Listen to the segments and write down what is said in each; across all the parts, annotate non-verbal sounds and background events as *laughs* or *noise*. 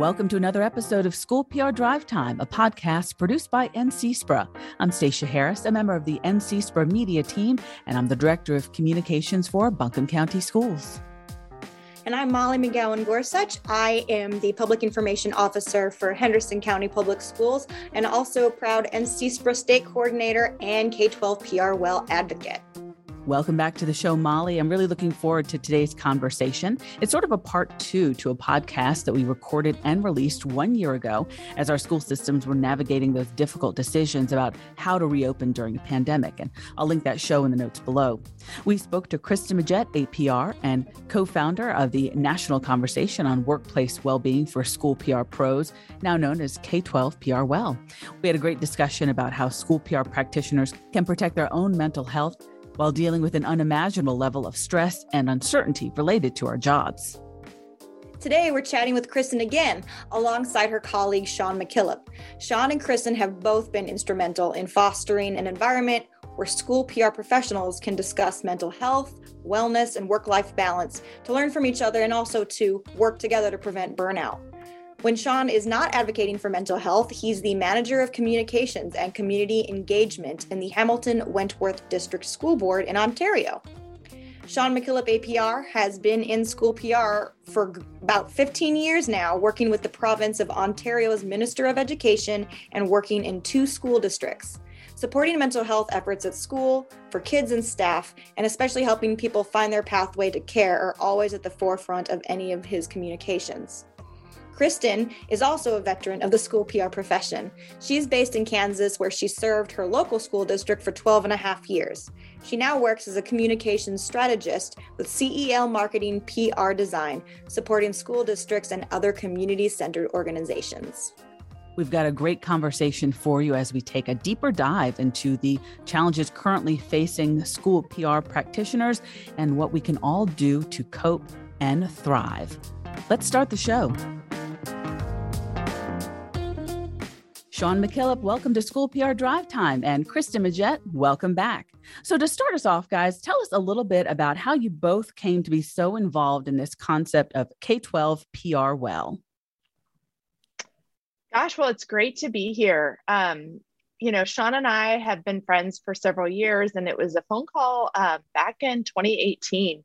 Welcome to another episode of School PR Drive Time, a podcast produced by NC SPRA. I'm Stacia Harris, a member of the NC SPRA media team, and I'm the Director of Communications for Buncombe County Schools. And I'm Molly McGowan Gorsuch. I am the Public Information Officer for Henderson County Public Schools and also a proud NC SPRA State Coordinator and K 12 PR Well Advocate. Welcome back to the show, Molly. I'm really looking forward to today's conversation. It's sort of a part two to a podcast that we recorded and released one year ago as our school systems were navigating those difficult decisions about how to reopen during a pandemic. And I'll link that show in the notes below. We spoke to Kristen Majette, APR, and co founder of the National Conversation on Workplace Wellbeing for School PR Pros, now known as K 12 PR Well. We had a great discussion about how school PR practitioners can protect their own mental health while dealing with an unimaginable level of stress and uncertainty related to our jobs. Today, we're chatting with Kristen again, alongside her colleague Sean McKillop. Sean and Kristen have both been instrumental in fostering an environment where school PR professionals can discuss mental health, wellness, and work life balance to learn from each other and also to work together to prevent burnout. When Sean is not advocating for mental health, he's the manager of communications and community engagement in the Hamilton Wentworth District School Board in Ontario. Sean McKillop APR has been in school PR for about 15 years now, working with the province of Ontario's Minister of Education and working in two school districts. Supporting mental health efforts at school, for kids and staff, and especially helping people find their pathway to care are always at the forefront of any of his communications. Kristen is also a veteran of the school PR profession. She's based in Kansas, where she served her local school district for 12 and a half years. She now works as a communications strategist with CEL Marketing PR Design, supporting school districts and other community centered organizations. We've got a great conversation for you as we take a deeper dive into the challenges currently facing school PR practitioners and what we can all do to cope and thrive. Let's start the show. Sean McKillop, welcome to School PR Drive Time. And Kristen Majette, welcome back. So, to start us off, guys, tell us a little bit about how you both came to be so involved in this concept of K 12 PR well. Gosh, well, it's great to be here. Um, you know, Sean and I have been friends for several years, and it was a phone call uh, back in 2018.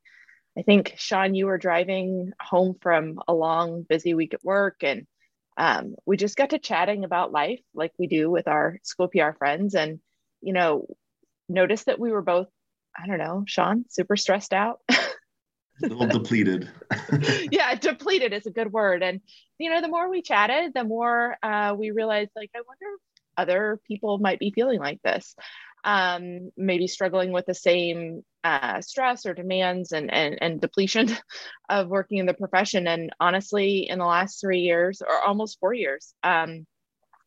I think, Sean, you were driving home from a long, busy week at work, and um, we just got to chatting about life like we do with our school PR friends and, you know, noticed that we were both, I don't know, Sean, super stressed out. *laughs* a little depleted. *laughs* yeah, depleted is a good word. And, you know, the more we chatted, the more uh, we realized, like, I wonder if other people might be feeling like this um, maybe struggling with the same uh, stress or demands and, and, and depletion *laughs* of working in the profession. And honestly, in the last three years or almost four years, um,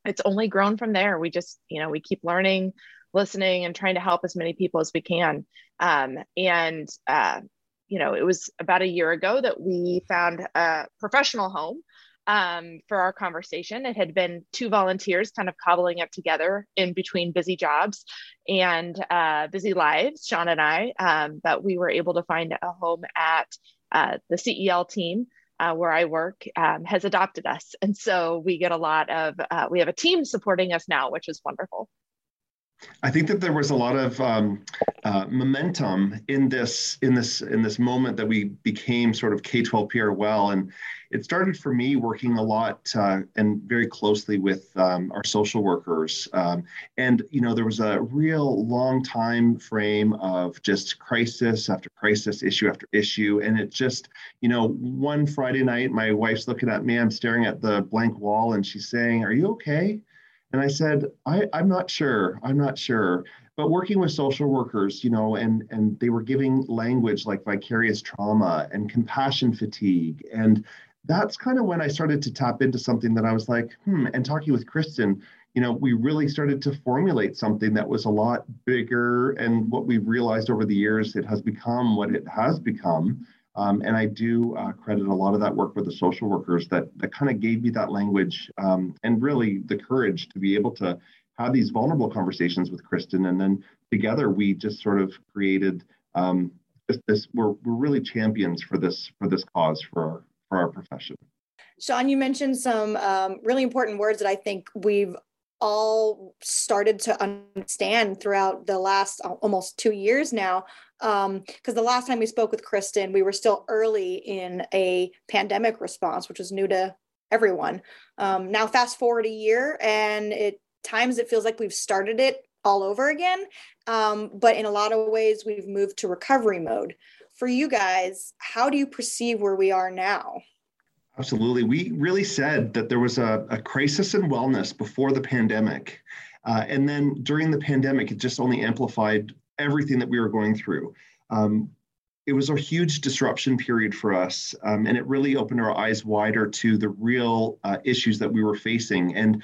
it's only grown from there. We just, you know, we keep learning, listening, and trying to help as many people as we can. Um, and, uh, you know, it was about a year ago that we found a professional home um, for our conversation. It had been two volunteers kind of cobbling it together in between busy jobs and uh, busy lives, Sean and I, um, that we were able to find a home at uh, the CEL team. Uh, where I work um, has adopted us. And so we get a lot of, uh, we have a team supporting us now, which is wonderful. I think that there was a lot of um, uh, momentum in this in this in this moment that we became sort of K-12 PR well, and it started for me working a lot uh, and very closely with um, our social workers, um, and you know there was a real long time frame of just crisis after crisis, issue after issue, and it just you know one Friday night, my wife's looking at me, I'm staring at the blank wall, and she's saying, "Are you okay?" And I said, I, I'm not sure. I'm not sure. But working with social workers, you know, and and they were giving language like vicarious trauma and compassion fatigue. And that's kind of when I started to tap into something that I was like, hmm, and talking with Kristen, you know, we really started to formulate something that was a lot bigger. And what we've realized over the years, it has become what it has become. Um, and I do uh, credit a lot of that work with the social workers that that kind of gave me that language um, and really the courage to be able to have these vulnerable conversations with Kristen. And then together we just sort of created um, this. We're we're really champions for this for this cause for our for our profession. Sean, you mentioned some um, really important words that I think we've all started to understand throughout the last almost two years now. Because um, the last time we spoke with Kristen, we were still early in a pandemic response, which was new to everyone. Um, now, fast forward a year, and it times it feels like we've started it all over again. Um, but in a lot of ways, we've moved to recovery mode. For you guys, how do you perceive where we are now? Absolutely. We really said that there was a, a crisis in wellness before the pandemic. Uh, and then during the pandemic, it just only amplified everything that we were going through. Um, it was a huge disruption period for us, um, and it really opened our eyes wider to the real uh, issues that we were facing. And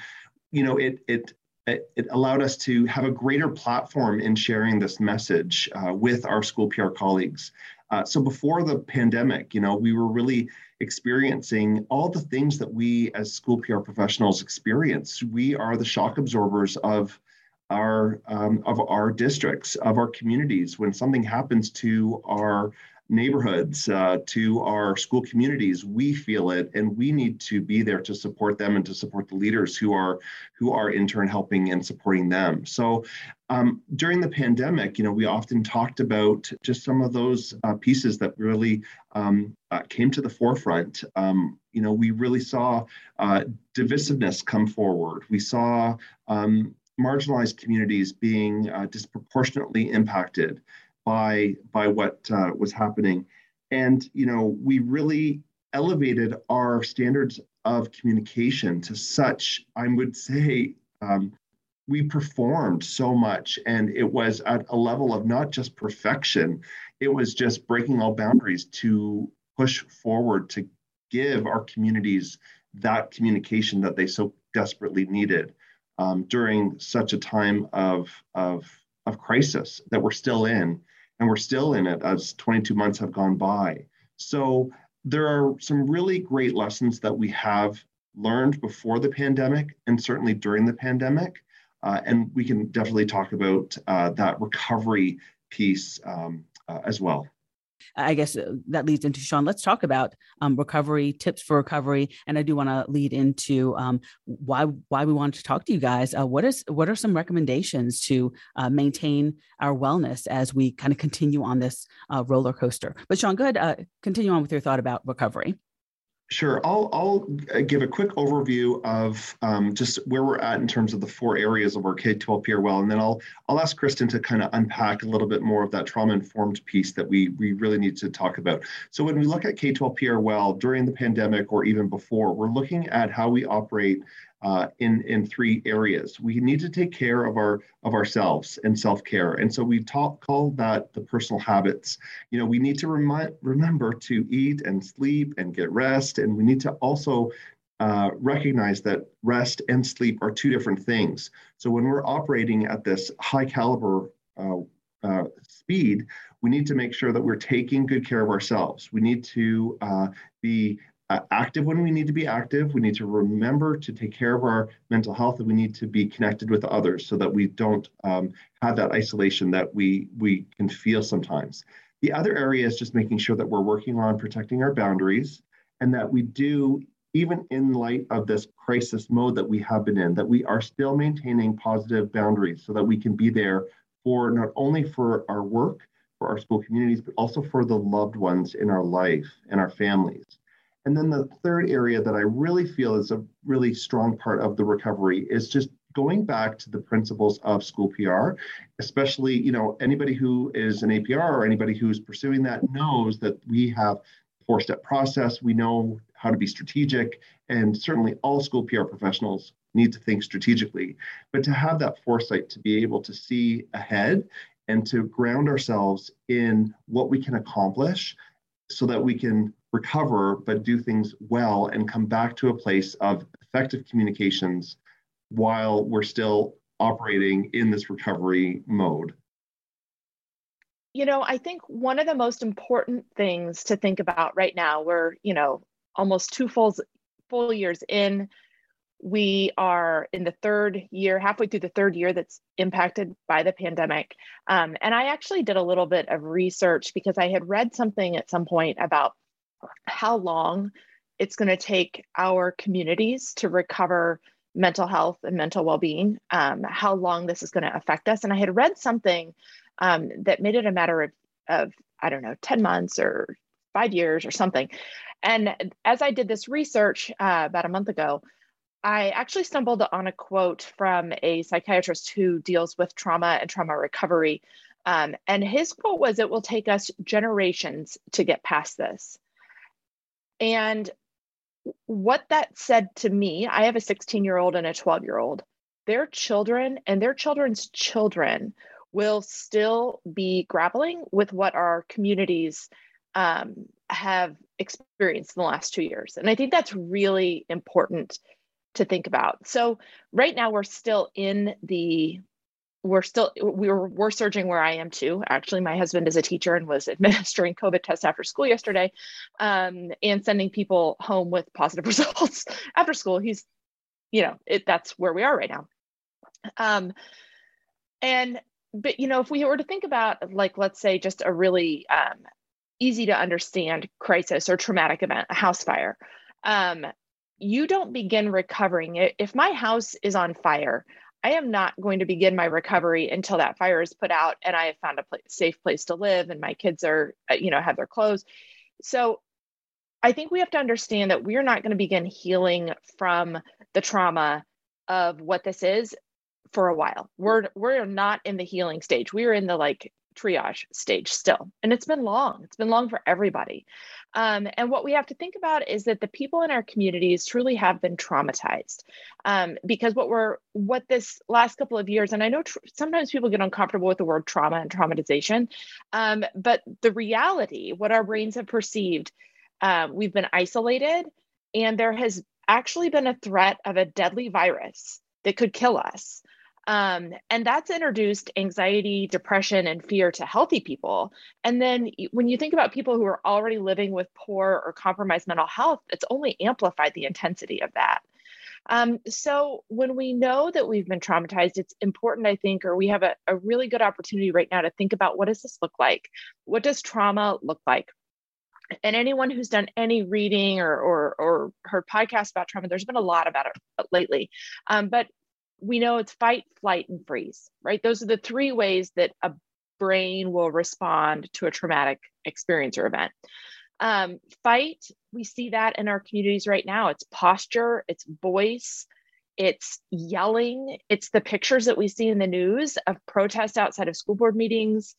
you know, it it it allowed us to have a greater platform in sharing this message uh, with our school PR colleagues. Uh, so before the pandemic, you know, we were really experiencing all the things that we as school PR professionals experience. We are the shock absorbers of our um, of our districts, of our communities. When something happens to our neighborhoods, uh, to our school communities, we feel it, and we need to be there to support them and to support the leaders who are who are in turn helping and supporting them. So um, during the pandemic, you know, we often talked about just some of those uh, pieces that really um, uh, came to the forefront. Um, you know, we really saw uh, divisiveness come forward. We saw um, marginalized communities being uh, disproportionately impacted by by what uh, was happening, and you know we really elevated our standards of communication to such I would say um, we performed so much and it was at a level of not just perfection it was just breaking all boundaries to push forward to give our communities that communication that they so desperately needed um, during such a time of, of, of crisis that we're still in and we're still in it as 22 months have gone by. So there are some really great lessons that we have learned before the pandemic and certainly during the pandemic. Uh, and we can definitely talk about uh, that recovery piece um, uh, as well. I guess uh, that leads into Sean. Let's talk about um, recovery tips for recovery, and I do want to lead into um, why why we wanted to talk to you guys. Uh, what is what are some recommendations to uh, maintain our wellness as we kind of continue on this uh, roller coaster? But Sean, go ahead, uh, continue on with your thought about recovery. Sure. I'll, I'll uh, give a quick overview of um, just where we're at in terms of the four areas of our K-12 PR well, and then I'll I'll ask Kristen to kind of unpack a little bit more of that trauma-informed piece that we we really need to talk about. So when we look at K-12 PR well during the pandemic or even before, we're looking at how we operate uh, in in three areas. We need to take care of our of ourselves and self care, and so we talk call that the personal habits. You know, we need to remind remember to eat and sleep and get rest, and we need to also uh, recognize that rest and sleep are two different things. So when we're operating at this high caliber uh, uh, speed, we need to make sure that we're taking good care of ourselves. We need to uh, be uh, active when we need to be active. We need to remember to take care of our mental health, and we need to be connected with others so that we don't um, have that isolation that we we can feel sometimes. The other area is just making sure that we're working on protecting our boundaries, and that we do even in light of this crisis mode that we have been in, that we are still maintaining positive boundaries so that we can be there for not only for our work, for our school communities, but also for the loved ones in our life and our families. And then the third area that I really feel is a really strong part of the recovery is just going back to the principles of school PR, especially, you know, anybody who is an APR or anybody who's pursuing that knows that we have four step process. We know how to be strategic, and certainly all school PR professionals need to think strategically. But to have that foresight to be able to see ahead and to ground ourselves in what we can accomplish so that we can recover, but do things well and come back to a place of effective communications while we're still operating in this recovery mode? You know, I think one of the most important things to think about right now, we're, you know, almost two full, full years in. We are in the third year, halfway through the third year that's impacted by the pandemic. Um, and I actually did a little bit of research because I had read something at some point about how long it's going to take our communities to recover mental health and mental well-being um, how long this is going to affect us and i had read something um, that made it a matter of, of i don't know 10 months or five years or something and as i did this research uh, about a month ago i actually stumbled on a quote from a psychiatrist who deals with trauma and trauma recovery um, and his quote was it will take us generations to get past this and what that said to me, I have a 16 year old and a 12 year old. Their children and their children's children will still be grappling with what our communities um, have experienced in the last two years. And I think that's really important to think about. So, right now, we're still in the we're still we're we're surging where I am too. Actually, my husband is a teacher and was *laughs* administering COVID tests after school yesterday, um, and sending people home with positive *laughs* results after school. He's, you know, it, that's where we are right now. Um, and but you know, if we were to think about like let's say just a really um, easy to understand crisis or traumatic event, a house fire. Um, you don't begin recovering if my house is on fire I am not going to begin my recovery until that fire is put out and I have found a place, safe place to live and my kids are, uh, you know, have their clothes. So I think we have to understand that we're not going to begin healing from the trauma of what this is for a while. We're we're not in the healing stage. We're in the like triage stage still. And it's been long. It's been long for everybody. Um, and what we have to think about is that the people in our communities truly have been traumatized um, because what we're what this last couple of years, and I know tr- sometimes people get uncomfortable with the word trauma and traumatization, um, but the reality, what our brains have perceived, uh, we've been isolated, and there has actually been a threat of a deadly virus that could kill us. Um, and that's introduced anxiety, depression, and fear to healthy people. And then when you think about people who are already living with poor or compromised mental health, it's only amplified the intensity of that. Um, so when we know that we've been traumatized, it's important, I think, or we have a, a really good opportunity right now to think about what does this look like? What does trauma look like? and anyone who's done any reading or, or, or heard podcasts about trauma, there's been a lot about it lately. Um, but we know it's fight, flight, and freeze, right? Those are the three ways that a brain will respond to a traumatic experience or event. Um, fight, we see that in our communities right now. It's posture, it's voice, it's yelling, it's the pictures that we see in the news of protests outside of school board meetings,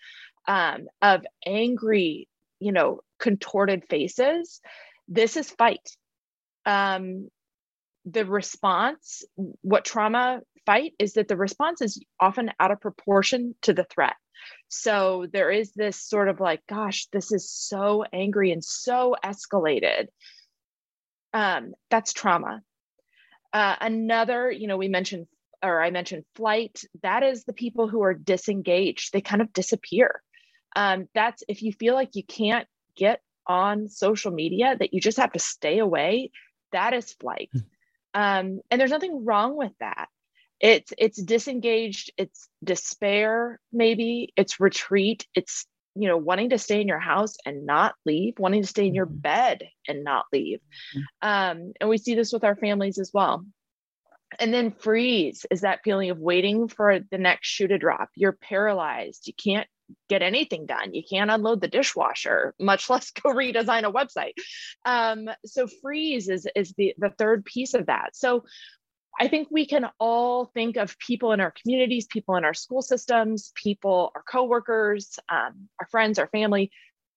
um, of angry, you know, contorted faces. This is fight. Um, the response, what trauma fight is that the response is often out of proportion to the threat. So there is this sort of like, gosh, this is so angry and so escalated. Um, that's trauma. Uh, another, you know, we mentioned, or I mentioned flight, that is the people who are disengaged, they kind of disappear. Um, that's if you feel like you can't get on social media, that you just have to stay away, that is flight. Um, and there's nothing wrong with that. It's it's disengaged it's despair maybe it's retreat it's you know wanting to stay in your house and not leave wanting to stay in your mm-hmm. bed and not leave. Mm-hmm. um, and we see this with our families as well. And then freeze is that feeling of waiting for the next shoe to drop. You're paralyzed. You can't get anything done you can't unload the dishwasher much less *laughs* go redesign a website um, so freeze is is the the third piece of that so I think we can all think of people in our communities, people in our school systems, people, our coworkers, um, our friends, our family,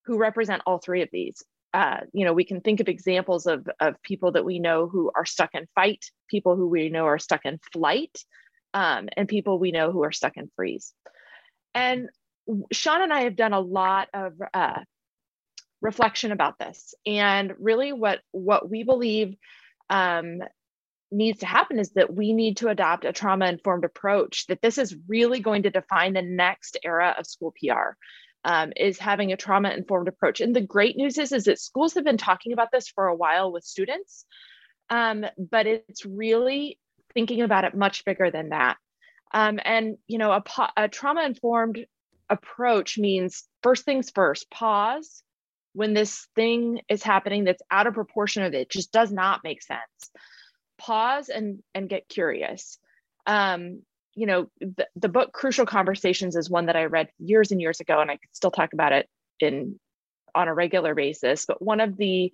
who represent all three of these. Uh, you know, we can think of examples of, of people that we know who are stuck in fight, people who we know are stuck in flight, um, and people we know who are stuck in freeze. And Sean and I have done a lot of uh, reflection about this, and really, what what we believe um, needs to happen is that we need to adopt a trauma informed approach that this is really going to define the next era of school pr um, is having a trauma informed approach. And the great news is is that schools have been talking about this for a while with students um, but it's really thinking about it much bigger than that. Um, and you know a, a trauma informed approach means first things first pause. When this thing is happening that's out of proportion of it just does not make sense. Pause and and get curious. Um you know the, the book crucial conversations is one that i read years and years ago and i could still talk about it in on a regular basis. But one of the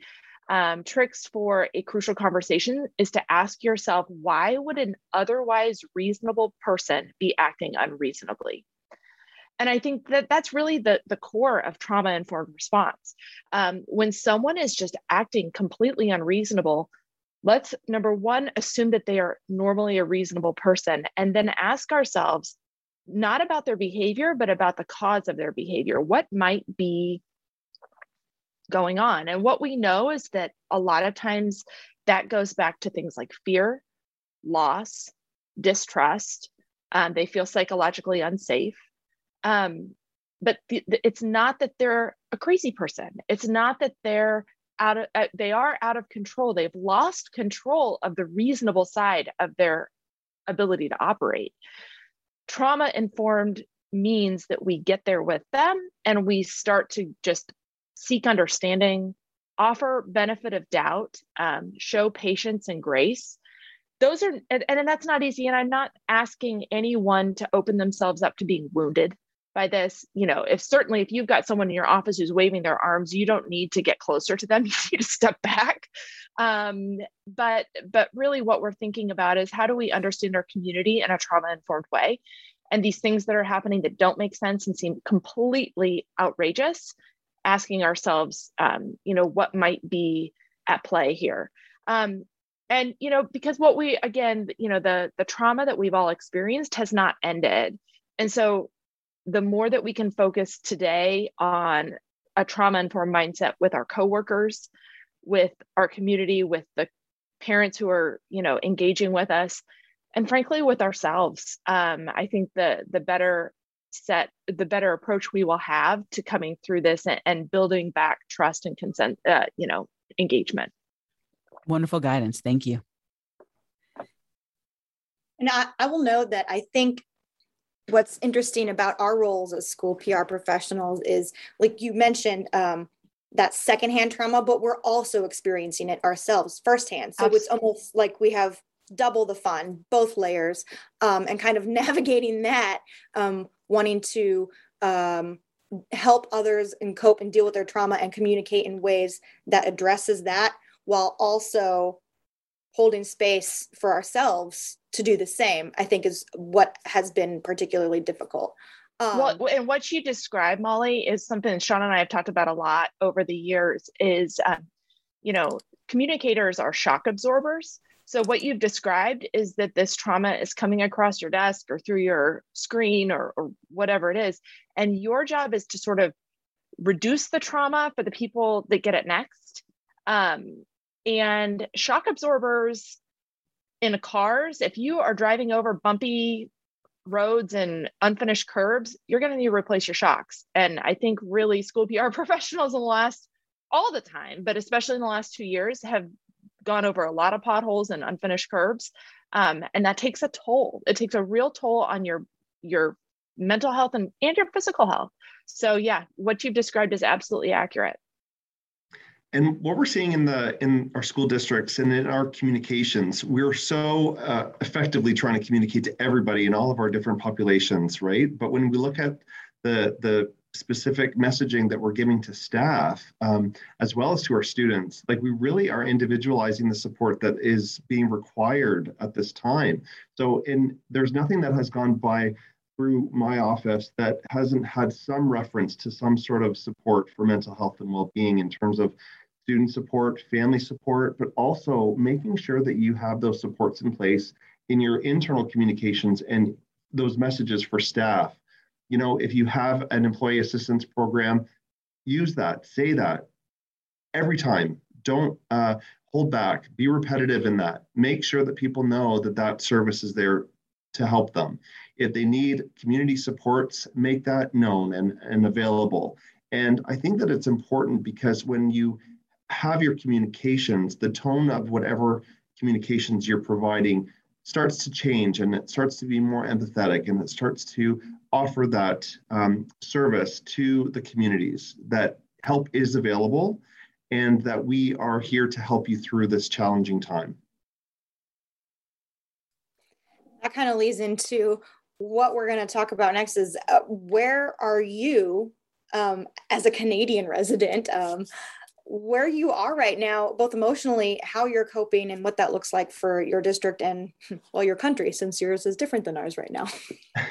um, tricks for a crucial conversation is to ask yourself why would an otherwise reasonable person be acting unreasonably and i think that that's really the, the core of trauma informed response. Um, when someone is just acting completely unreasonable let's number one assume that they are normally a reasonable person and then ask ourselves not about their behavior but about the cause of their behavior. What might be going on? And what we know is that a lot of times that goes back to things like fear loss distrust. Um, they feel psychologically unsafe um, but the, the, it's not that they're a crazy person. It's not that they're out of uh, they are out of control. They've lost control of the reasonable side of their ability to operate. Trauma informed means that we get there with them and we start to just seek understanding offer benefit of doubt um, show patience and grace. Those are and, and that's not easy. And i'm not asking anyone to open themselves up to being wounded by this you know if certainly if you've got someone in your office who's waving their arms you don't need to get closer to them. *laughs* You need to step back. Um, but but really what we're thinking about is how do we understand our community in a trauma informed way? And these things that are happening that don't make sense and seem completely outrageous asking ourselves um, you know what might be at play here? Um, and you know because what we again you know the the trauma that we've all experienced has not ended. And so the more that we can focus today on a trauma informed mindset with our coworkers, with our community, with the parents who are, you know, engaging with us, and frankly with ourselves, um, I think the the better set, the better approach we will have to coming through this and, and building back trust and consent, uh, you know, engagement. Wonderful guidance. Thank you. And I, I will note that I think what's interesting about our roles as school PR professionals is, like you mentioned, um, that secondhand trauma, but we're also experiencing it ourselves firsthand. So Absolutely. it's almost like we have double the fun, both layers, um, and kind of *laughs* navigating that, um, wanting to um, help others and cope and deal with their trauma and communicate in ways that addresses that while also holding space for ourselves to do the same i think is what has been particularly difficult. Um, well and what you described molly is something sean and i have talked about a lot over the years is um, you know communicators are shock absorbers. So what you've described is that this trauma is coming across your desk or through your screen or, or whatever it is and your job is to sort of reduce the trauma for the people that get it next. Um, and shock absorbers in cars, if you are driving over bumpy roads and unfinished curbs, you're going to need to replace your shocks. And I think really school *laughs* PR professionals in the last, all the time, but especially in the last two years, have gone over a lot of potholes and unfinished curbs. Um, and that takes a toll. It takes a real toll on your your mental health and, and your physical health. So yeah, what you've described is absolutely accurate. And what we're seeing in the in our school districts and in our communications, we're so uh, effectively trying to communicate to everybody in all of our different populations, right? But when we look at the the specific messaging that we're giving to staff um, as well as to our students like we really are individualizing the support that is being required at this time so in there's nothing that has gone by through my office that hasn't had some reference to some sort of support for mental health and well-being in terms of student support, family support, but also making sure that you have those supports in place in your internal communications and those messages for staff. You know, if you have an employee assistance program, use that, say that every time. Don't uh, hold back, be repetitive in that. Make sure that people know that that service is there to help them. If they need community supports, make that known and, and available. And I think that it's important because when you have your communications, the tone of whatever communications you're providing starts to change and it starts to be more empathetic and it starts to offer that um, service to the communities that help is available and that we are here to help you through this challenging time. That kind of leads into what we're going to talk about next is uh, where are you um, as a Canadian resident? Um, where you are right now, both emotionally, how you're coping, and what that looks like for your district and, *laughs* well, your country, since yours is different than ours right now. *laughs*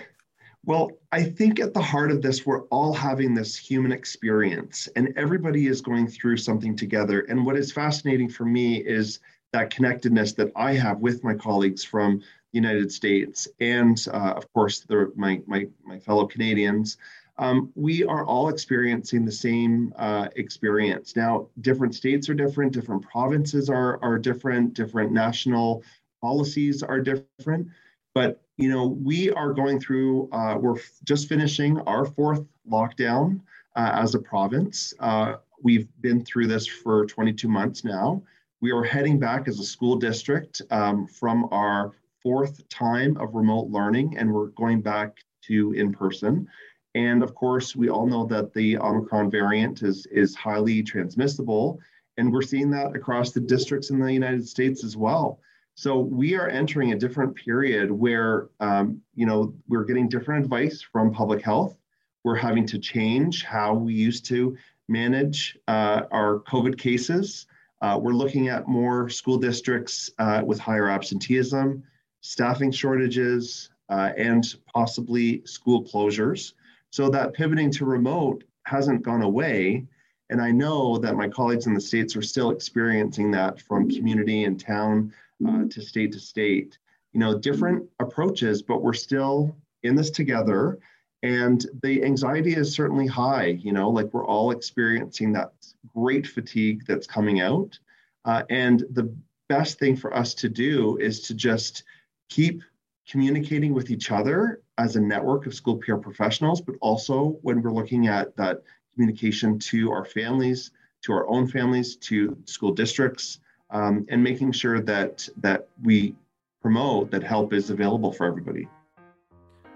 Well, I think at the heart of this, we're all having this human experience and everybody is going through something together. And what is fascinating for me is that connectedness that I have with my colleagues from the United States and, uh, of course, the, my, my, my fellow Canadians. Um, we are all experiencing the same uh, experience. Now, different states are different, different provinces are, are different, different national policies are different. But you know, we are going through. Uh, we're f- just finishing our fourth lockdown uh, as a province. Uh, we've been through this for 22 months now. We are heading back as a school district um, from our fourth time of remote learning, and we're going back to in person. And of course, we all know that the Omicron variant is, is highly transmissible, and we're seeing that across the districts in the United States as well. So we are entering a different period where, um, you know, we're getting different advice from public health. We're having to change how we used to manage uh, our COVID cases. Uh, we're looking at more school districts uh, with higher absenteeism, staffing shortages, uh, and possibly school closures. So that pivoting to remote hasn't gone away. And I know that my colleagues in the States are still experiencing that from community and town uh, to state to state. You know, different approaches, but we're still in this together. And the anxiety is certainly high, you know, like we're all experiencing that great fatigue that's coming out. Uh, and the best thing for us to do is to just keep communicating with each other as a network of school PR professionals, but also when we're looking at that communication to our families, to our own families, to school districts, um, and making sure that that we promote that help is available for everybody.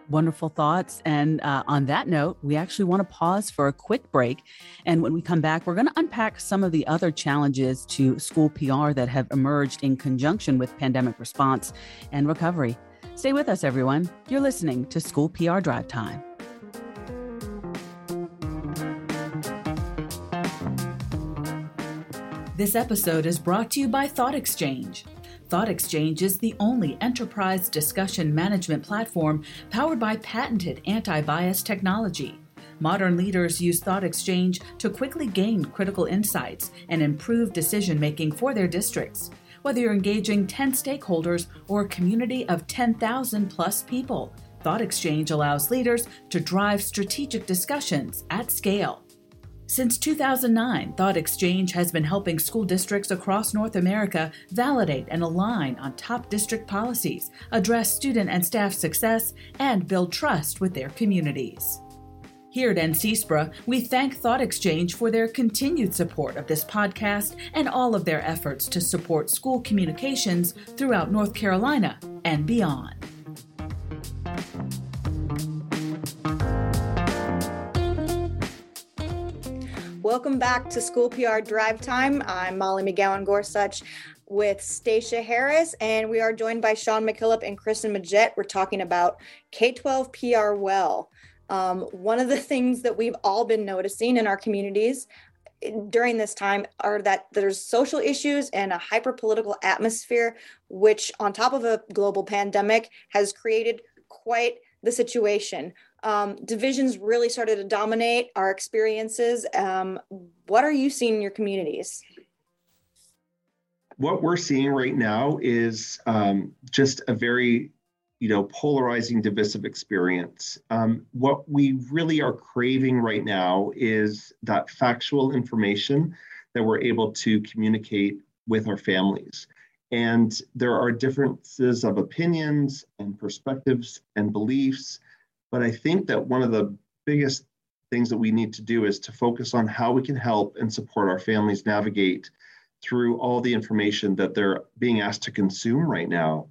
Wonderful thoughts. And uh, on that note, we actually want to pause for a quick break. And when we come back, we're going to unpack some of the other challenges to school PR that have emerged in conjunction with pandemic response and recovery. Stay with us, everyone. You're listening to School PR Drive Time. This episode is brought to you by Thought Exchange. Thought Exchange is the only enterprise discussion management platform powered by patented anti bias technology. Modern leaders use Thought Exchange to quickly gain critical insights and improve decision making for their districts. Whether you're engaging 10 stakeholders or a community of 10,000 plus people, Thought Exchange allows leaders to drive strategic discussions at scale. Since 2009, Thought Exchange has been helping school districts across North America validate and align on top district policies, address student and staff success, and build trust with their communities. Here at NCSPRA, we thank Thought Exchange for their continued support of this podcast and all of their efforts to support school communications throughout North Carolina and beyond. Welcome back to School PR Drive Time. I'm Molly McGowan Gorsuch with Stacia Harris, and we are joined by Sean McKillop and Kristen Majette. We're talking about K 12 PR well. Um, one of the things that we've all been noticing in our communities during this time are that there's social issues and a hyper political atmosphere, which, on top of a global pandemic, has created quite the situation um, divisions really started to dominate our experiences. Um, what are you seeing in your communities? What we're seeing right now is um, just a very, you know, polarizing, divisive experience. Um, what we really are craving right now is that factual information that we're able to communicate with our families. And there are differences of opinions and perspectives and beliefs but I think that one of the biggest things that we need to do is to focus on how we can help and support our families navigate through all the information that they're being asked to consume right now.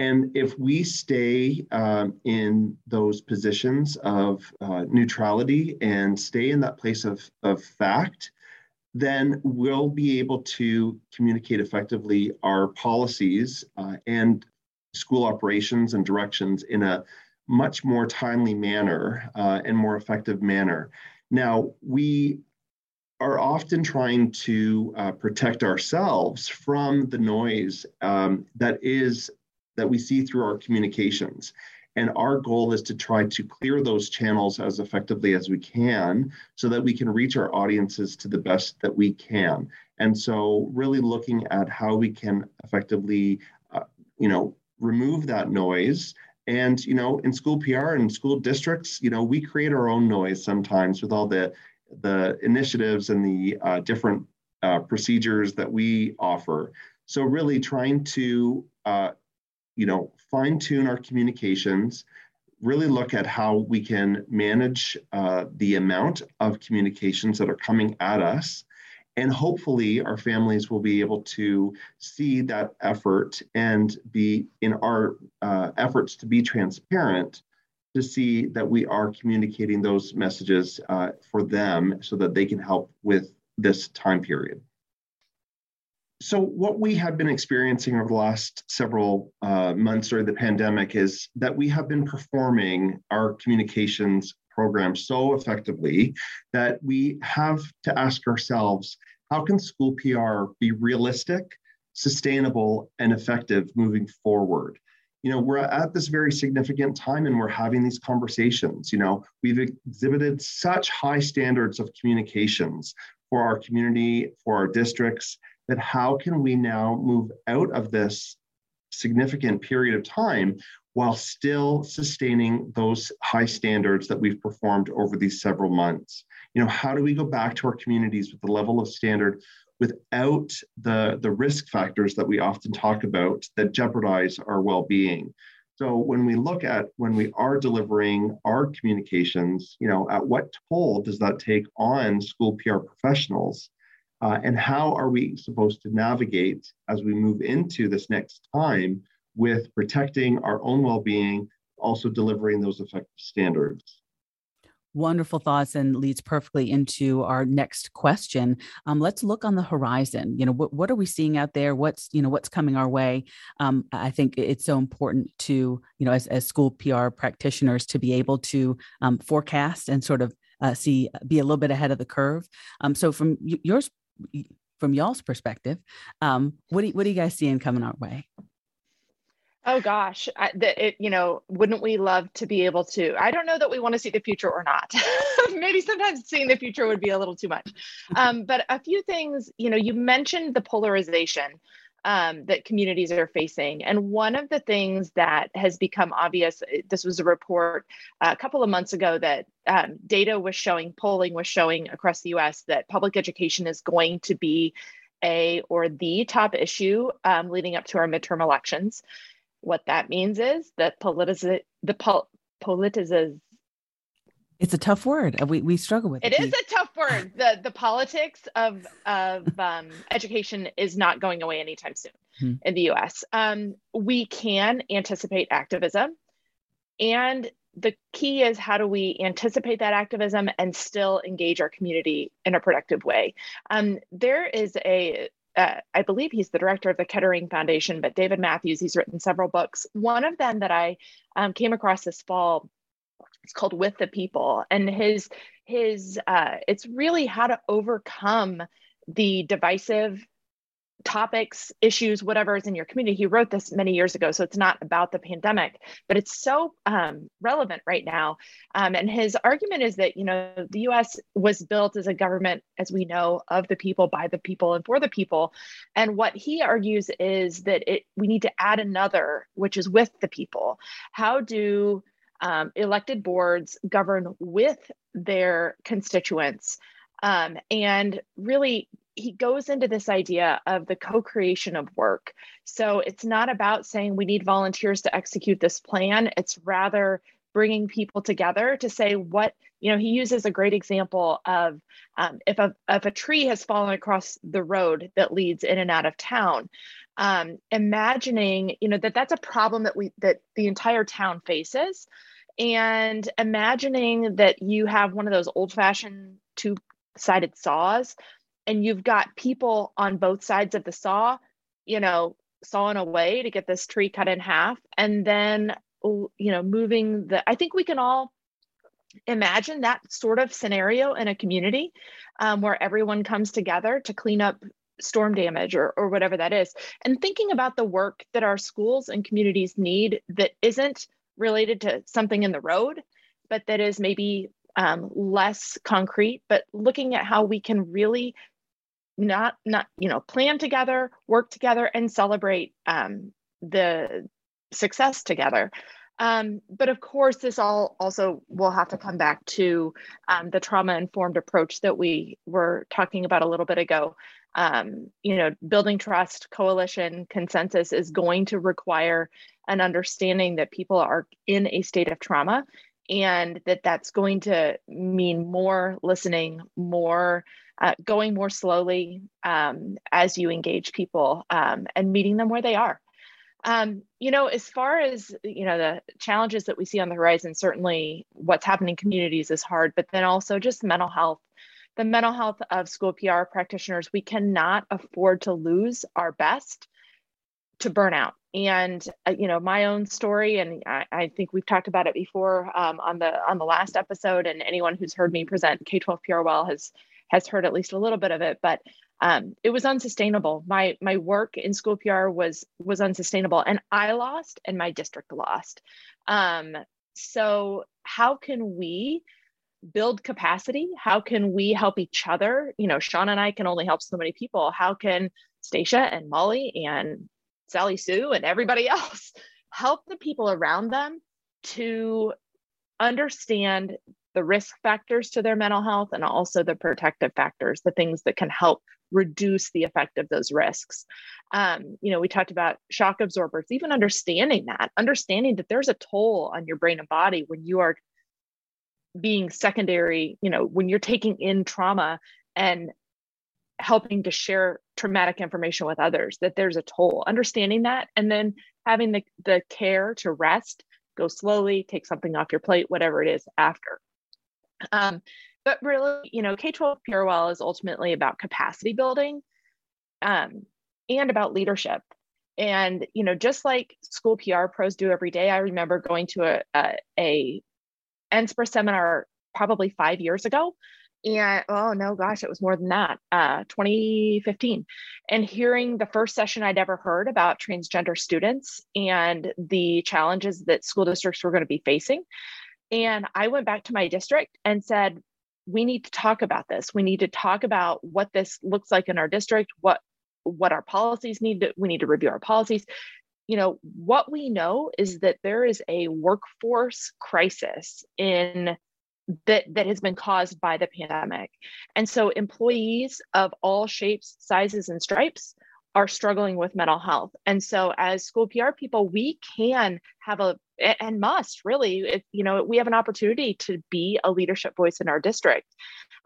And if we stay um, in those positions of uh, neutrality and stay in that place of, of fact, then we'll be able to communicate effectively our policies uh, and school operations and directions in a much more timely manner uh, and more effective manner. Now, we are often trying to uh, protect ourselves from the noise um, that is that we see through our communications and our goal is to try to clear those channels as effectively as we can so that we can reach our audiences to the best that we can. And so, really looking at how we can effectively, uh, you know, remove that noise. And, you know, in school PR and school districts, you know, we create our own noise sometimes with all the, the initiatives and the uh, different uh, procedures that we offer. So, really trying to, uh, you know, fine tune our communications, really look at how we can manage uh, the amount of communications that are coming at us. And hopefully, our families will be able to see that effort and be in our uh, efforts to be transparent to see that we are communicating those messages uh, for them so that they can help with this time period so what we have been experiencing over the last several uh, months during the pandemic is that we have been performing our communications program so effectively that we have to ask ourselves how can school pr be realistic sustainable and effective moving forward? You know we're at this very significant time and we're having these conversations. You know we've exhibited such high standards of communications for our community for our districts that how can we now move out of this significant period of time while still sustaining those high standards that we've performed over these several months? You know how do we go back to our communities with the level of standard without the the risk factors that we often talk about that jeopardize our well-being? So when we look at when we are delivering our communications you know at what toll does that take on school pr professionals uh, and how are we supposed to navigate as we move into this next time with protecting our own well-being, also delivering those effective standards? Wonderful thoughts and leads perfectly into our next question. Um, let's look on the horizon. You know, what, what are we seeing out there? What's, you know, what's coming our way? Um, I think it's so important to, you know, as, as school PR practitioners to be able to um, forecast and sort of uh, see, be a little bit ahead of the curve. Um, so from your yours from y'all's perspective, um, what do what are you guys seeing coming our way? Oh gosh, I, it, you know, wouldn't we love to be able to? I don't know that we want to see the future or not. *laughs* Maybe sometimes seeing the future would be a little too much. Um, but a few things, you know, you mentioned the polarization um, that communities are facing. And one of the things that has become obvious, uh, this was a report uh, a couple of months ago that um, data was showing, polling was showing across the US that public education is going to be a or the top issue um, leading up to our midterm elections. What that means is that politiz- the pol- politizes it's a tough word. We, we struggle with it. It is a tough The the politics of of um, education is not going away anytime soon hmm. in the U.S. Um, we can anticipate activism, and the key is how do we anticipate that activism and still engage our community in a productive way. Um, there is a uh, I believe he's the director of the Kettering Foundation, but David Mathews, he's written several books. One of them that I um, came across this fall it's called with the people. And his his uh, it's really how to overcome the divisive topics issues whatever is in your community. He wrote this many years ago so it's not about the pandemic but it's so um, relevant right now. Um, and his argument is that you know the us was built as a government as we know of the people by the people and for the people. And what he argues is that it we need to add another which is with the people. How do um, elected boards govern with their constituents. Um, and really, he goes into this idea of the co creation of work. So it's not about saying we need volunteers to execute this plan, it's rather bringing people together to say what you know he uses a great example of um, if a if a tree has fallen across the road that leads in and out of town um, imagining you know that that's a problem that we that the entire town faces. And imagining that you have one of those old fashioned two sided saws and you've got people on both sides of the saw you know sawing away to get this tree cut in half and then you know moving the i think we can all imagine that sort of scenario in a community um, where everyone comes together to clean up storm damage or, or whatever that is and thinking about the work that our schools and communities need that isn't related to something in the road but that is maybe um, less concrete but looking at how we can really not not you know plan together work together and celebrate um, the success together um, but of course, this all also will have to come back to um, the trauma informed approach that we were talking about a little bit ago. Um, you know, building trust, coalition, consensus is going to require an understanding that people are in a state of trauma and that that's going to mean more listening, more uh, going more slowly um, as you engage people um, and meeting them where they are. Um, you know, as far as you know, the challenges that we see on the horizon, certainly what's happening in communities is hard, but then also just mental health. The mental health of school PR practitioners, we cannot afford to lose our best to burnout. And uh, you know, my own story, and I, I, think we've talked about it before um, on the on the last episode. And anyone who's heard me present K-12 PR well has has heard at least a little bit of it. But um, it was unsustainable. My my work in school PR was was unsustainable, and I lost, and my district lost. Um, so how can we build capacity? How can we help each other? You know, Sean and I can only help so many people. How can Stacia and Molly and Sally Sue and everybody *laughs* else help the people around them to understand the risk factors to their mental health and also the protective factors, the things that can help reduce the effect of those risks. Um, you know, we talked about shock absorbers, even understanding that, understanding that there's a toll on your brain and body when you are being secondary, you know, when you're taking in trauma and helping to share traumatic information with others, that there's a toll, understanding that, and then having the, the care to rest, go slowly, take something off your plate, whatever it is after. Um, but really, you know, K 12 PRWell is ultimately about capacity building um, and about leadership. And, you know, just like school PR pros do every day, I remember going to a, a, a NSPRA seminar probably five years ago. And oh no, gosh, it was more than that, uh, 2015. And hearing the first session I'd ever heard about transgender students and the challenges that school districts were going to be facing. And I went back to my district and said, we need to talk about this. We need to talk about what this looks like in our district, what what our policies need to we need to review our policies. You know, what we know is that there is a workforce crisis in that that has been caused by the pandemic. And so employees of all shapes, sizes and stripes are struggling with mental health. And so as school PR people, we can have a and must really, if, you know, we have an opportunity to be a leadership voice in our district,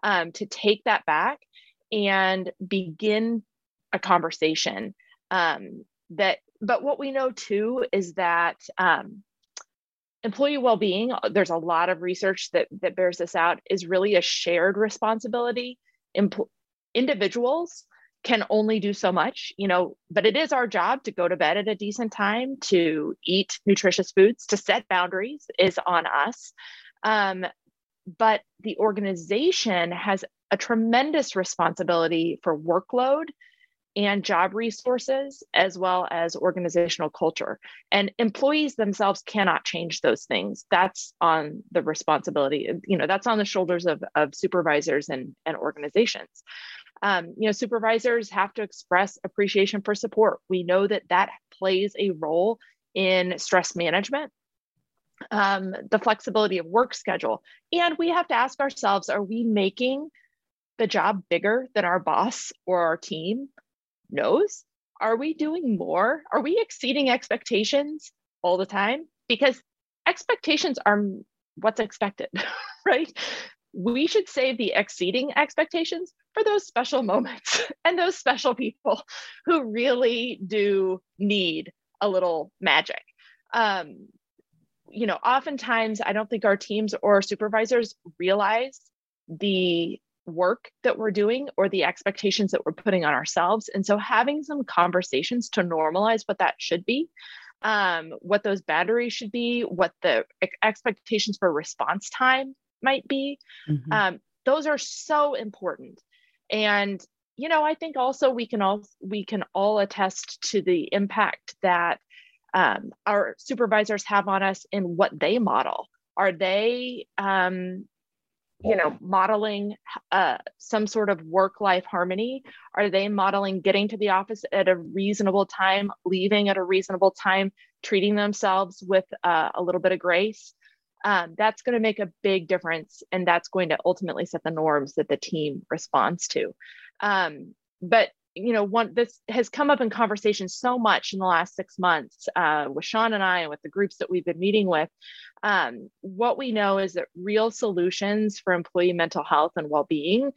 um, to take that back and begin a conversation. Um, that, but what we know too is that um, employee well-being. There's a lot of research that that bears this out. Is really a shared responsibility. Individuals can only do so much, you know, but it is our job to go to bed at a decent time, to eat nutritious foods, to set boundaries is on us. Um, but the organization has a tremendous responsibility for workload and job resources, as well as organizational culture. And employees themselves cannot change those things. That's on the responsibility, you know, that's on the shoulders of, of supervisors and, and organizations um, you know supervisors have to express appreciation for support we know that that plays a role in stress management um, the flexibility of work schedule and we have to ask ourselves are we making the job bigger than our boss or our team knows are we doing more? Are we exceeding expectations all the time? Because expectations are what's expected *laughs* right? We should save the exceeding expectations for those special moments *laughs* and those special people *laughs* who really do need a little magic. Um, you know, oftentimes I don't think our teams or supervisors realize the work that we're doing or the expectations that we're putting on ourselves. And so having some conversations to normalize what that should be, um, what those boundaries should be, what the expectations for response time might be, mm-hmm. um, those are so important. And you know, I think also we can all we can all attest to the impact that um, our supervisors have on us in what they model. Are they um, you know modeling uh, some sort of work life harmony? Are they modeling getting to the office at a reasonable time leaving at a reasonable time treating themselves with uh, a little bit of grace? Um, that's going to make a big difference and that's going to ultimately set the norms that the team responds to. Um, but you know, one this has come up in conversation so much in the last six months uh, with Sean and I and with the groups that we've been meeting with. Um, what we know is that real solutions for employee mental health and well-being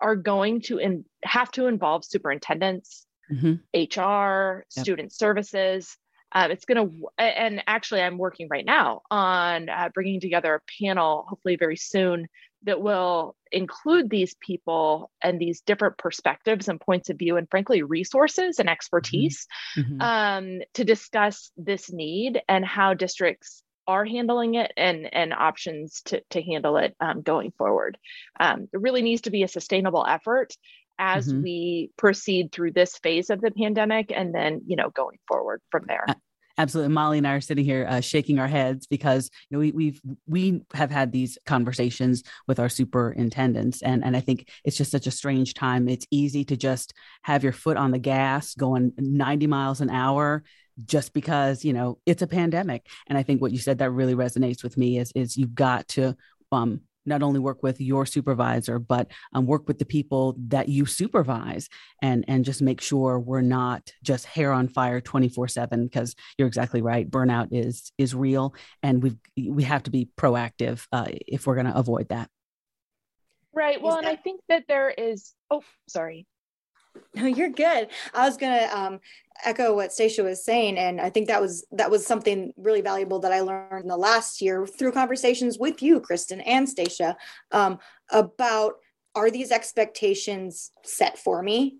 are going to in, have to involve superintendents, mm-hmm. HR, yep. student services. Um, it's going to, and actually, I'm working right now on uh, bringing together a panel, hopefully very soon, that will include these people and these different perspectives and points of view and frankly resources and expertise mm-hmm. mm-hmm. um, to discuss this need and how districts are handling it and and options to, to handle it um, going forward um, it really needs to be a sustainable effort as mm-hmm. we proceed through this phase of the pandemic and then you know going forward from there Absolutely. Molly and I are sitting here uh, shaking our heads because you know we we've we have had these conversations with our superintendents and and I think it's just such a strange time. It's easy to just have your foot on the gas going 90 miles an hour just because you know it's a pandemic and i think what you said that really resonates with me is is you've got to um not only work with your supervisor but um, work with the people that you supervise and and just make sure we're not just hair on fire 24 7 because you're exactly right burnout is is real and we've, we have to be proactive uh, if we're going to avoid that. Right well and i think that there is oh sorry *laughs* no, you're good. I was gonna um, echo what Stacia was saying, and I think that was that was something really valuable that I learned in the last year through conversations with you, Kristen and Stacia, um, about are these expectations set for me,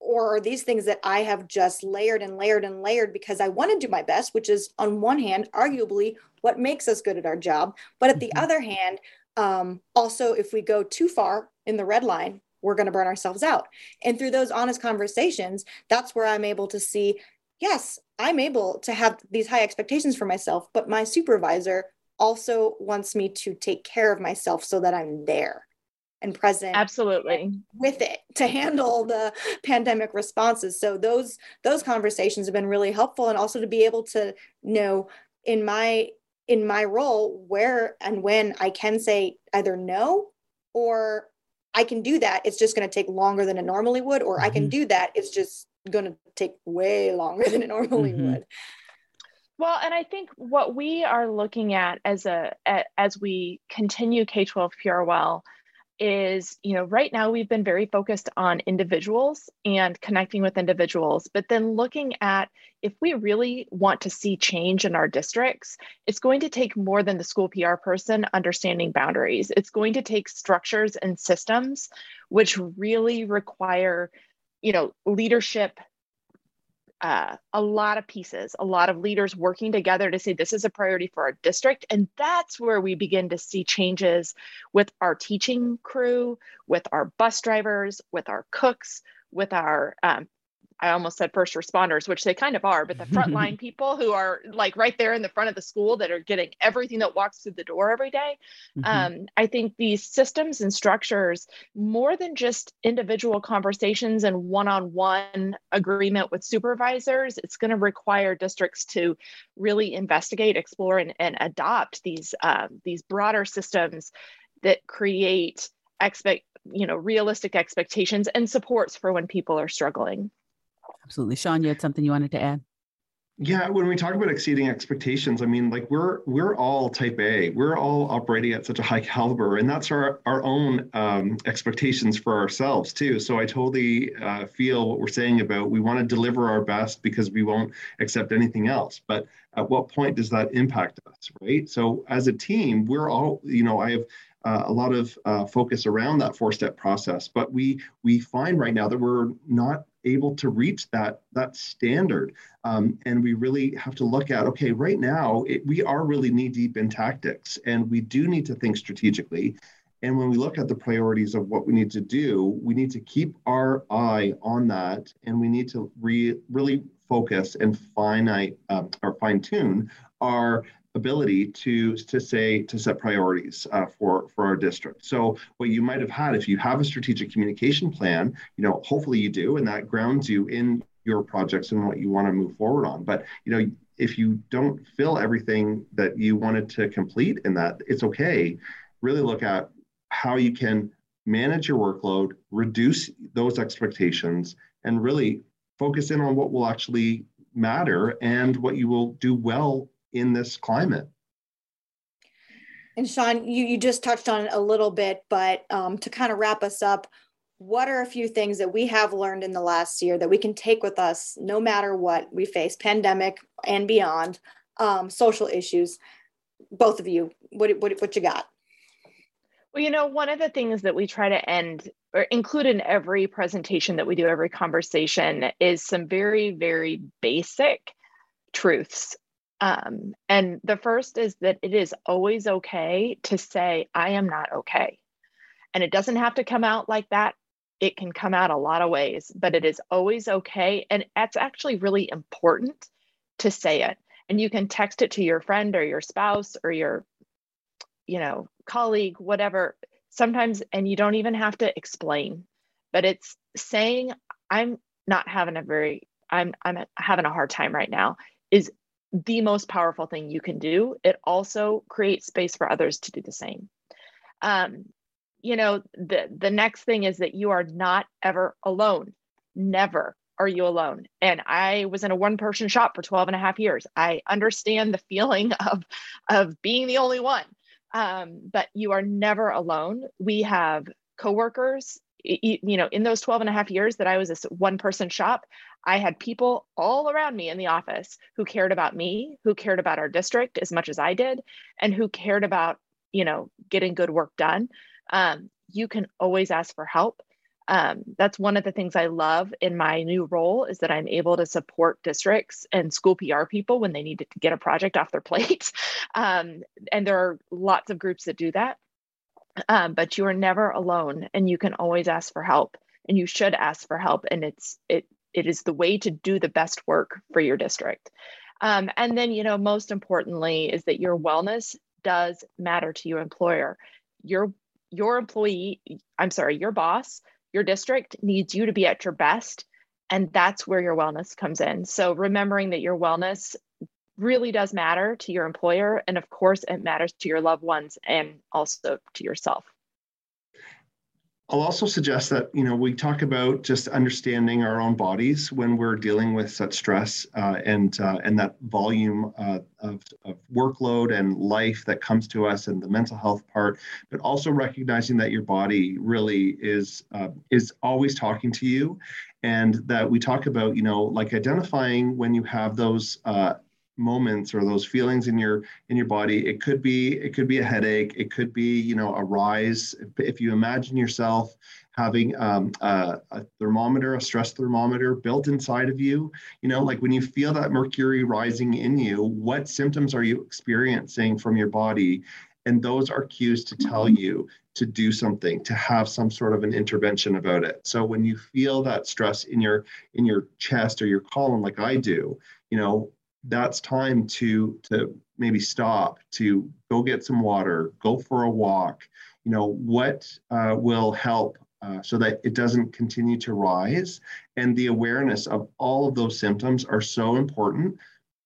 or are these things that I have just layered and layered and layered because I want to do my best, which is on one hand, arguably what makes us good at our job, but at the mm-hmm. other hand, um, also if we go too far in the red line we're going to burn ourselves out. And through those honest conversations, that's where I'm able to see yes, I'm able to have these high expectations for myself, but my supervisor also wants me to take care of myself so that I'm there and present absolutely with it to handle the pandemic responses so those those conversations have been really helpful and also to be able to know in my in my role where and when i can say either no or I can do that. It's just going to take longer than it normally would, or mm-hmm. I can mm-hmm. do that. It's just going to take way longer *laughs* than it normally mm-hmm. would. Well, and I think what we are looking at as a as we continue K-12 PRWell is, you know, right now we've been very focused on individuals and connecting with individuals, but then looking at if we really want to see change in our districts, it's going to take more than the school PR person understanding boundaries. It's going to take structures and systems which really require, you know, leadership uh, a lot of pieces, a lot of leaders working together to say this is a priority for our district. And that's where we begin to see changes with our teaching crew, with our bus drivers, with our cooks, with our um, I almost said first responders, which they kind of are, but the frontline *laughs* people who are like right there in the front of the school that are getting everything that walks through the door every day. Mm-hmm. Um, I think these systems and structures, more than just individual conversations and one on one agreement with supervisors, it's going to require districts to really investigate, explore, and, and adopt these, um, these broader systems that create expect you know realistic expectations and supports for when people are struggling Absolutely. Sean, you had something you wanted to add? Yeah, when we talk about exceeding expectations, I mean, like we're we're all type A. We're all operating at such a high caliber, and that's our our own um, expectations for ourselves too. So I totally uh, feel what we're saying about we want to deliver our best because we won't accept anything else. But at what point does that impact us, right? So as a team, we're all, you know, I have uh, a lot of uh, focus around that four step process but we we find right now that we're not able to reach that that standard. Um, and we really have to look at okay right now it, we are really knee deep in tactics and we do need to think strategically. And when we look at the priorities of what we need to do we need to keep our eye on that and we need to re, really focus and finite uh, or fine tune our ability to to say to set priorities uh, for for our district. So what you might have had if you have a strategic communication plan you know hopefully you do and that grounds you in your projects and what you want to move forward on. But you know if you don't fill everything that you wanted to complete in that it's okay. Really look at how you can manage your workload reduce those expectations and really focus in on what will actually matter and what you will do well in this climate. And Sean, you, you just touched on it a little bit, but um, to kind of wrap us up, what are a few things that we have learned in the last year that we can take with us no matter what we face, pandemic and beyond, um, social issues? Both of you, what, what, what you got? Well, you know, one of the things that we try to end or include in every presentation that we do, every conversation, is some very, very basic truths um, and the first is that it is always okay to say, I am not okay. And it doesn't have to come out like that. It can come out a lot of ways, but it is always okay. And it's actually really important to say it. And you can text it to your friend or your spouse or your, you know, colleague, whatever. Sometimes, and you don't even have to explain, but it's saying, I'm not having a very, I'm, I'm having a hard time right now is the most powerful thing you can do. It also creates space for others to do the same. Um, you know, the, the next thing is that you are not ever alone. Never are you alone. And I was in a one person shop for 12 and a half years. I understand the feeling *laughs* of, of being the only one. Um, but you are never alone. We have coworkers you know in those 12 and a half years that i was this one person shop I had people all around me in the office who cared about me, who cared about our district as much as I did, and who cared about, you know, getting good work done. Um, you can always ask for help. Um, that's one of the things I love in my new role is that I'm able to support districts and school PR people when they need to get a project off their *laughs* plate. Um, and there are lots of groups that do that. Um, but you are never alone and you can always ask for help and you should ask for help and it's it it is the way to do the best work for your district. Um, and then, you know, most importantly, is that your wellness does matter to your employer. Your your employee, I'm sorry, your boss, your district needs you to be at your best, and that's where your wellness comes in. So remembering that your wellness really does matter to your employer, and of course, it matters to your loved ones and also to yourself. I'll also suggest that you know we talk about just understanding our own bodies when we're dealing with such stress uh, and uh, and that volume uh, of, of workload and life that comes to us and the mental health part, but also recognizing that your body really is uh, is always talking to you, and that we talk about you know like identifying when you have those uh, moments or those feelings in your in your body it could be it could be a headache it could be you know a rise. If you imagine yourself having um, a, a, thermometer a stress thermometer built inside of you you know like when you feel that mercury rising in you what symptoms are you experiencing from your body? And those are cues to tell you to do something to have some sort of an intervention about it. So when you feel that stress in your in your chest or your colon like i do you know that's time to to maybe stop to go get some water go for a walk. You know what uh, will help uh, so that it doesn't continue to rise. And the awareness of all of those symptoms are so important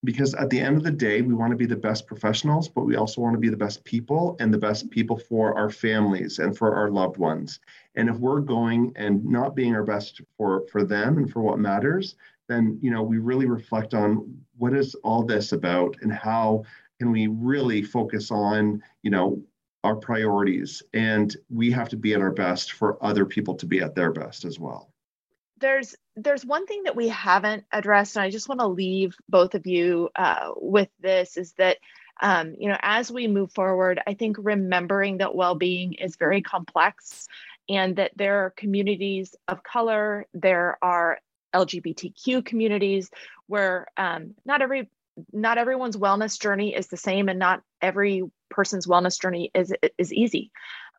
because at the end of the day we want to be the best professionals but we also want to be the best people and the best people for our families and for our loved ones. And if we're going and not being our best for for them and for what matters then you know we really reflect on what is all this about and how can we really focus on you know our priorities? And we have to be at our best for other people to be at their best as well. There's there's one thing that we haven't addressed and i just want to leave both of you uh, with this is that um, you know as we move forward i think remembering that well-being is very complex and that there are communities of color there are lgbtq communities where um, not every not everyone's wellness journey is the same and not every person's wellness journey is is easy.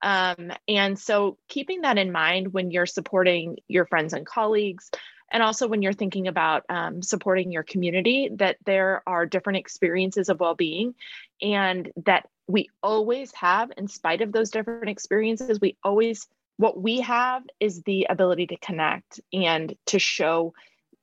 Um, and so keeping that in mind when you're supporting your friends and colleagues and also when you're thinking about um, supporting your community that there are different experiences of well-being and that we always have in spite of those different experiences we always what we have is the ability to connect and to show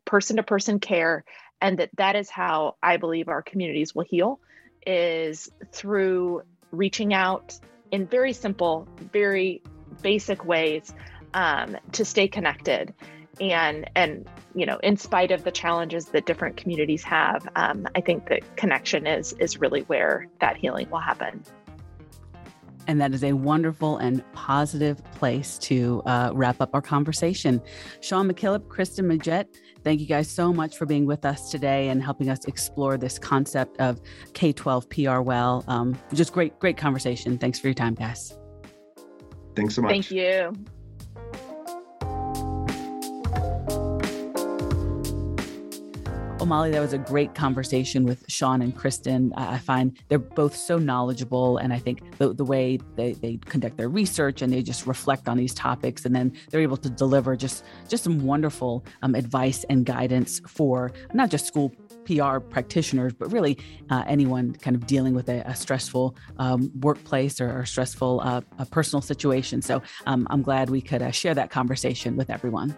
person to person care and that that is how i believe our communities will heal is through reaching out in very simple very basic ways um, to stay connected. And and you know in spite of the challenges that different communities have um, i think that connection is is really where that healing will happen and that is a wonderful and positive place to uh, wrap up our conversation. Sean McKillop, Kristen Magette, thank you guys so much for being with us today and helping us explore this concept of K 12 PR well. Um, just great, great conversation. Thanks for your time, guys. Thanks so much. Thank you. Molly, that was a great conversation with Sean and Kristen. I find they're both so knowledgeable, and I think the, the way they, they conduct their research and they just reflect on these topics, and then they're able to deliver just just some wonderful um, advice and guidance for not just school PR practitioners, but really uh, anyone kind of dealing with a, a stressful um, workplace or, or stressful uh, personal situation. So um, I'm glad we could uh, share that conversation with everyone.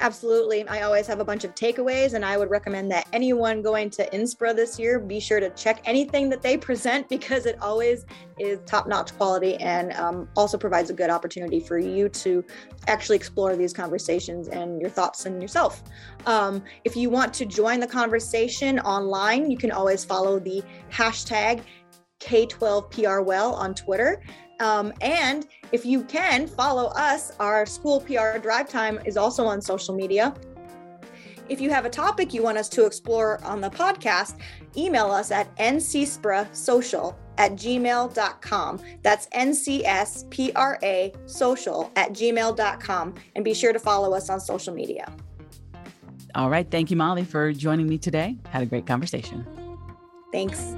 Absolutely. I always have a bunch of takeaways, and I would recommend that anyone going to NSPRA this year be sure to check anything that they present *laughs* because it always is top notch quality and um, also provides a good opportunity for you to actually explore these conversations and your thoughts and yourself. Um, if you want to join the conversation online, you can always follow the hashtag K12PRWell on Twitter. Um, and if you can follow us, our school PR drive time is also on social media. If you have a topic you want us to explore on the podcast, email us at ncsprasocial at gmail.com. That's N-C-S-P-R-A social at gmail.com. And be sure to follow us on social media. All right. Thank you, Molly, for joining me today. Had a great conversation. Thanks.